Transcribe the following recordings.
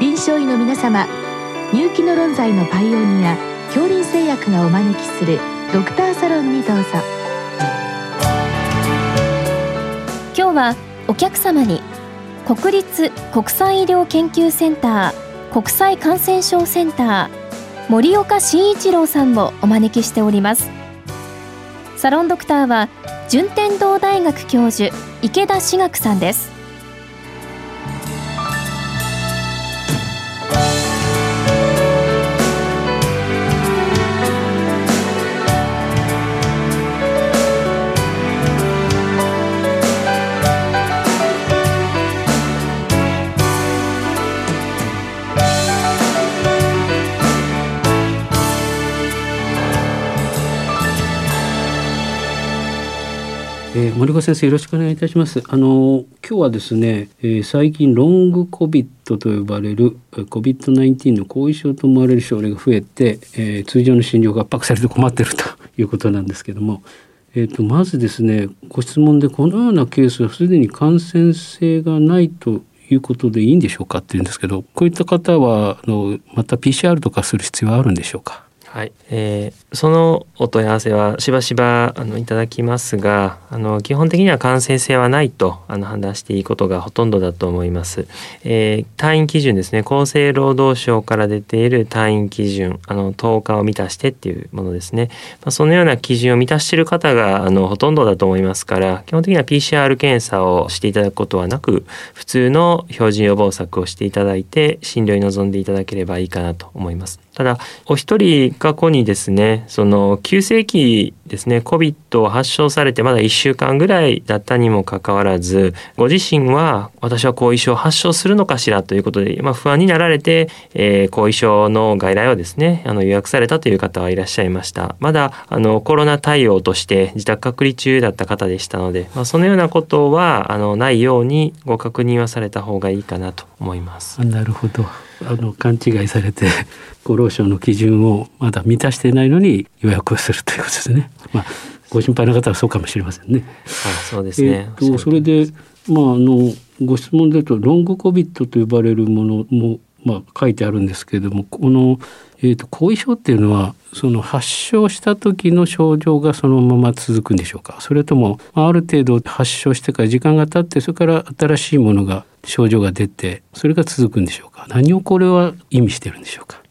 臨床医の皆様入気の論剤のパイオニア恐林製薬がお招きするドクターサロンにどうぞ。今日はお客様に国立国際医療研究センター国際感染症センター森岡慎一郎さんをお招きしております。サロンドクターは順天堂大学教授池田志学さんです。えー、森岡先生よろしくお願いいたします。あの今日はですね、えー、最近ロングコビットと呼ばれる COVID-19 の後遺症と思われる症例が増えて、えー、通常の診療が圧迫されて困っているということなんですけども、えーと、まずですねご質問でこのようなケースはすでに感染性がないということでいいんでしょうかって言うんですけどこういった方はあのまた PCR とかする必要はあるんでしょうか？はい、えー、そのお問い合わせはしばしばあのいただきますがあの基本的には感染性はないとあの判断していいことがほとんどだと思います、えー、退院基準ですね。厚生労働省から出ている退院基準あの10日を満たしてっていうものですね、まあ、そのような基準を満たしている方があのほとんどだと思いますから基本的には PCR 検査をしていただくことはなく普通の標準予防策をしていただいて診療に臨んでいただければいいかなと思います。ただお一人過去にですねその急性期ですね。COVID を発症されてまだ1週間ぐらいだったにもかかわらずご自身は私は後遺症を発症するのかしらということで、まあ、不安になられて、えー、後遺症の外来をですねあの予約されたという方はいらっしゃいました。まだあのコロナ対応として自宅隔離中だった方でしたので、まあ、そのようなことはあのないようにご確認はされた方がいいかなと思います。なるほど。あの勘違いされて厚労省の基準をまだ満たしていないのに予約をするということですね。まあ、ご心配な方はそうかもしれませんね。あそうですね。えー、とそれでまああのご質問でとロングコビットと呼ばれるものもまあ書いてあるんですけれどもこのえーと、後遺症っていうのはその発症した時の症状がそのまま続くんでしょうか？それともある程度発症してから時間が経ってそれから新しいものが症状が出てそれが続くんでしょうか？何をこれは意味してるんでしょうか？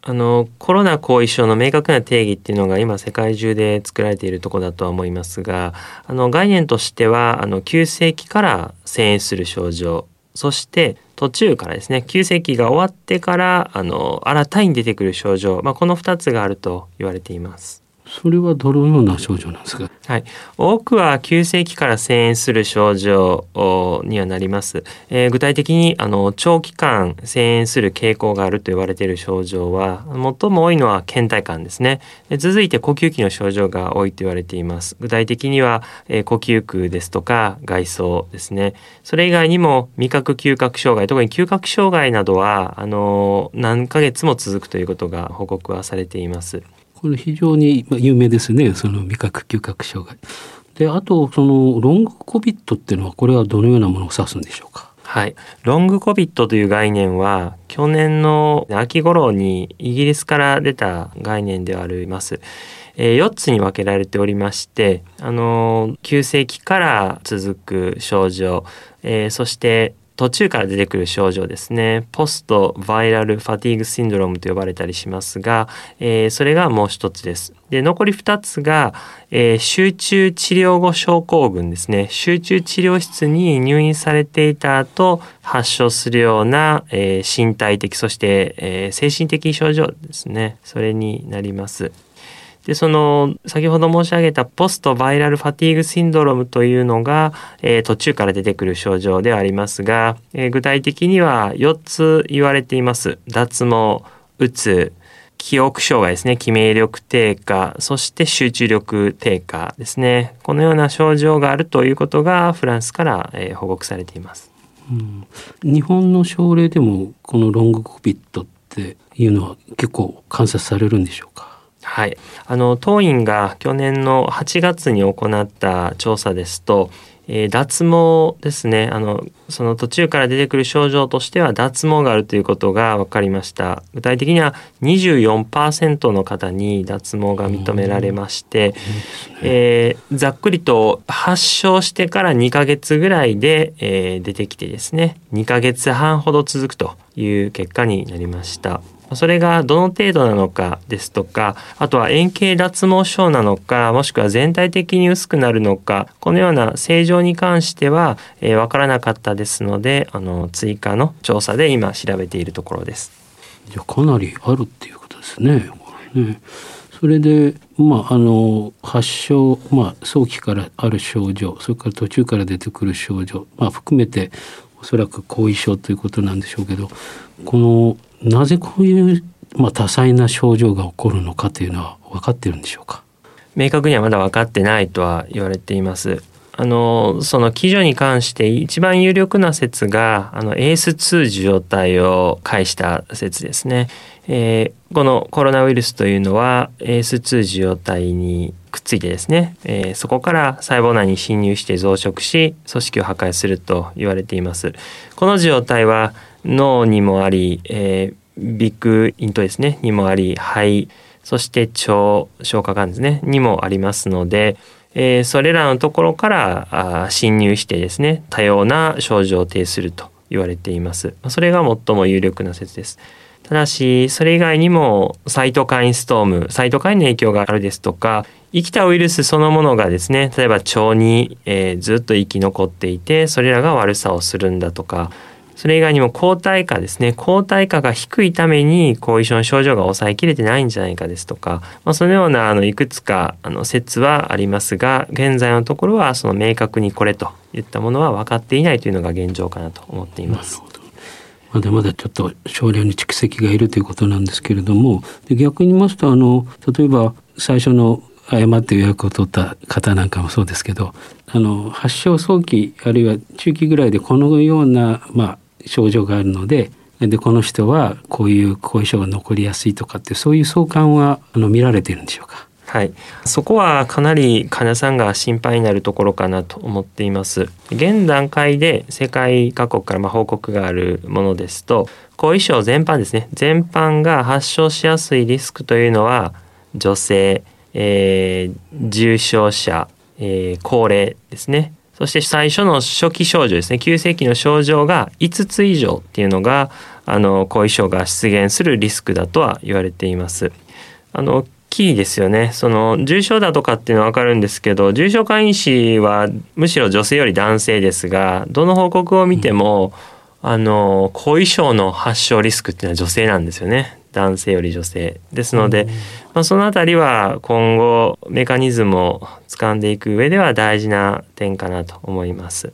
あのコロナ後遺症の明確な定義っていうのが今世界中で作られているとこだとは思いますがあの概念としてはあの急性期から遷延する症状そして途中からですね急性期が終わってからあの新たに出てくる症状、まあ、この2つがあると言われています。それはどのような症状なんですか？はい、多くは急性期から遷延する症状にはなります。えー、具体的にあの長期間遷延する傾向があると言われている症状は最も多いのは倦怠感ですね。で続いて呼吸器の症状が多いと言われています。具体的には、えー、呼吸区ですとか外装ですね。それ以外にも味覚嗅覚障害、特に嗅覚障害などはあの何ヶ月も続くということが報告はされています。これ非常に有名ですねその味覚嗅覚障害。であとそのロングコビットっていうのはこれはどのようなものを指すんでしょうか？はい。ロングコビットという概念は、去年の秋頃にイギリスから出た概念ではあります。え、4つに分けられておりまして、あの、急性期から続く症状、えー、そして途中から出てくる症状ですね。ポストバイラルファティーグシンドロームと呼ばれたりしますが、えー、それがもう一つです。で残り2つが、えー、集中治療後症候群ですね。集中治療室に入院されていた後発症するような、えー、身体的そして、え精神的症状ですね。それになります。でその先ほど申し上げたポストバイラルファティーグシンドロームというのが、えー、途中から出てくる症状ではありますが、えー、具体的には4つ言われています。脱毛、うつ、記憶障害ですね。記名力低下そして集中力低下ですね。このような症状があるということがフランスから、えー、報告されています、うん、日本の症例でもこのロングコピットっていうのは結構観察されるんでしょうか？はい、あの当院が去年の8月に行った調査ですとえー、脱毛ですね。あのその途中から出てくる症状としては脱毛があるということが分かりました。具体的には24%の方に脱毛が認められまして、えー、ざっくりと発症してから2ヶ月ぐらいで、えー、出てきてですね。2ヶ月半ほど続くという結果になりました。それがどの程度なのかですとか、あとは円形脱毛症なのか、もしくは全体的に薄くなるのか、このような正常に関しては、えー、分からなかったですので、あの追加の調査で今調べているところです。じゃかなりあるっていうことですね。ねそれで、まあ、あの発症、まあ、早期からある症状それから途中から出てくる症状、まあ、含めておそらく後遺症ということなんでしょうけどこのなぜこういう、まあ、多彩な症状が起こるのかというのは分かってるんでしょうか？明確にはまだ分かってないとは言われています。あのその基準に関して一番有力な説があの AS2 受容体を介した説ですね、えー、このコロナウイルスというのは AS2 受容体にくっついてですね、えー、そこから細胞内に侵入して増殖し組織を破壊すると言われています。この受容体は脳にもあり、えー、ビッグイントですね。にもあり肺そして腸消化管ですね。にもありますので、えー、それらのところからあ侵入してですね多様な症状を呈すると言われています。それが最も有力な説です。ただしそれ以外にもサイトカインストームサイトカインの影響があるですとか生きたウイルスそのものがですね例えば腸に、えー、ずっと生き残っていてそれらが悪さをするんだとかそれ以外にも抗体価ですね抗体価が低いために後遺症の症状が抑えきれてないんじゃないかですとか、まあ、そのようなあのいくつかあの説はありますが現在のところはその明確にこれといったものは分かっていないというのが現状かなと思っています。まだまだちょっと少量に蓄積がいるということなんですけれども逆に言いますとあの例えば最初の誤って予約を取った方なんかもそうですけどあの発症早期あるいは中期ぐらいでこのような、まあ、症状があるのででこの人はこういう後遺症が残りやすいとかってそういう相関はあの見られているんでしょうか？はい、そこはかなり患者さんが心配になるところかなと思っています。現段階で世界各国からま報告があるものですと後遺症全般ですね。全般が発症しやすいリスクというのは女性、えー、重症者、えー、高齢ですね。そして最初の初期症状ですね急性期の症状が5つ以上っていうのがあの後遺症が出現するリスクだとは言われています。あのキーですよねその重症だとかっていうのは分かるんですけど重症化因子はむしろ女性より男性ですがどの報告を見ても、うん、あの後遺症の発症リスクっていうのは女性なんですよね。男性より女性ですので、まあ、その辺りは今後メカニズムを掴んでいく上では大事な点かなと思います。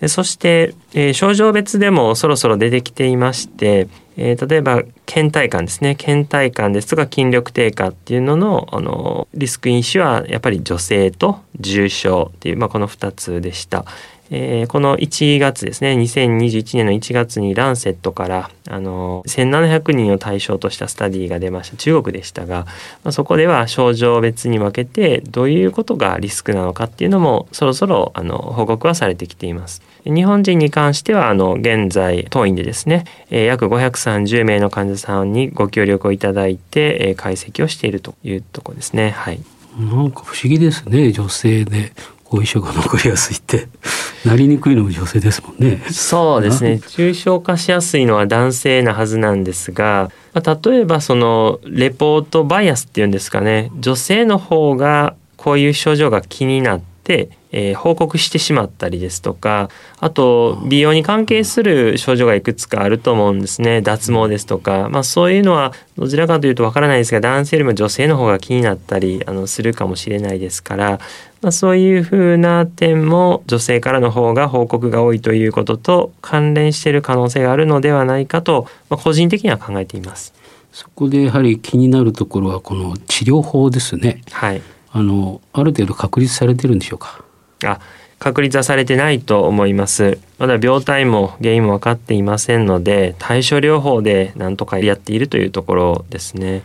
でそして、えー、症状別でもそろそろ出てきていまして、えー、例えば倦怠感ですね倦怠感ですとか筋力低下っていうののあのリスク因子はやっぱり女性と重症っていう、まあ、この2つでした。えー、この1月ですね2021年の1月にランセットからあの1700人を対象としたスタディが出ました中国でしたが、まあ、そこでは症状別に分けてどういうことがリスクなのかっていうのもそろそろあの報告はされてきています。日本人に関してはあの現在当院でですね、えー、約530名の患者さんにご協力をいただいて、えー、解析をしているというところですね。はい。なんか不思議ですね女性で後遺症が残りやすいって なりにくいのも女性ですもんね。そうですね。重症化しやすいのは男性なはずなんですが、まあ、例えばそのレポートバイアスっていうんですかね。女性の方がこういう症状が気になってえー、報告してしまったりですとかあと美容に関係する症状がいくつかあると思うんですね脱毛ですとか、まあ、そういうのはどちらかというとわからないですが男性よりも女性の方が気になったりあのするかもしれないですから、まあ、そういうふうな点も女性からの方が報告が多いということと関連している可能性があるのではないかと、まあ、個人的には考えています。そこでやはり気になるところはこの治療法ですね。はい。あのある程度確立されてるんでしょうか？あ確立はされてないと思います。まだ病態も原因も分かっていませんので対処療法で何とかやっているというところですね。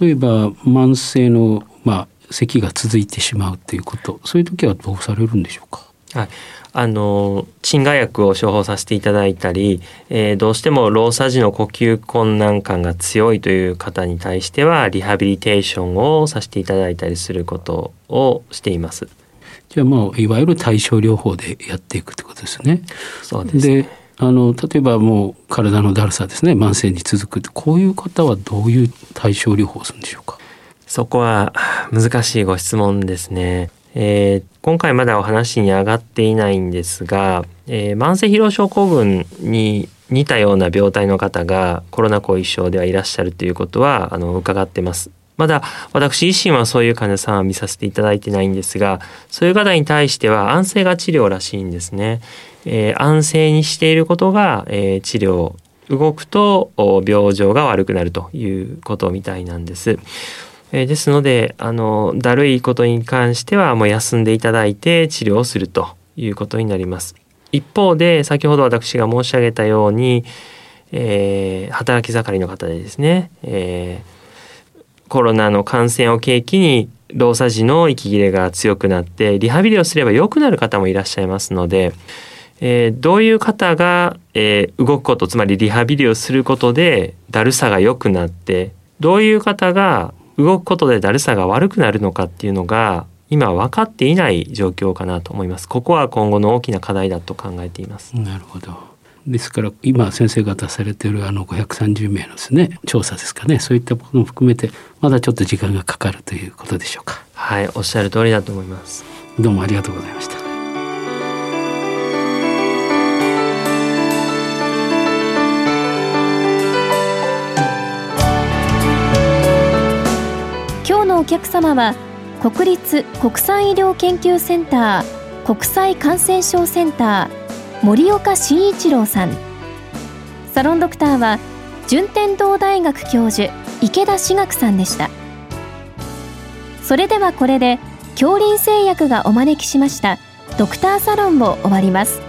例えば慢性のまあ咳が続いてしまうということ。そういう時はどうされるんでしょうか？はい、あの鎮害薬を処方させていただいたり、えー、どうしても労作時の呼吸困難感が強いという方に対してはリハビリテーションをさせていただいたりすることをしています。じゃあまあいわゆる対症療法でやっていくってことですね。そうです、ね、であの例えばもう体のだるさですね慢性に続くこういう方はどういう対症療法をするんでしょうか？そこは難しいご質問ですね。えー、今回まだお話に上がっていないんですが、えー、慢性疲労症候群に似たような病態の方がコロナ後遺症ではいらっしゃるということはあの伺ってます。まだ私自身はそういう患者さんは見させていただいてないんですがそういう方に対しては安静が治療らしいんですね。えー、安静にしていることが、えー、治療動くと病状が悪くなるということみたいなんです。えー、ですのであのだるいことに関してはもう休んでいただいて治療をするということになります。一方で先ほど私が申し上げたように、えー、働き盛りの方でですね、えー、コロナの感染を契機に労作時の息切れが強くなってリハビリをすれば良くなる方もいらっしゃいますので、えー、どういう方が、えー、動くことつまりリハビリをすることでだるさが良くなってどういう方が動くことでだるさが悪くなるのかっていうのが今分かっていない状況かなと思います。ここは今後の大きな課題だと考えています。なるほど。ですから今先生が出されているあの530名のですね調査ですかねそういったことも含めてまだちょっと時間がかかるということでしょうか。はいおっしゃる通りだと思います。どうもありがとうございました。お客様は国立国際医療研究センター国際感染症センター森岡慎一郎さん。サロンドクターは順天堂大学教授池田志学さんでした。それではこれで恐林製薬がお招きしましたドクターサロンを終わります。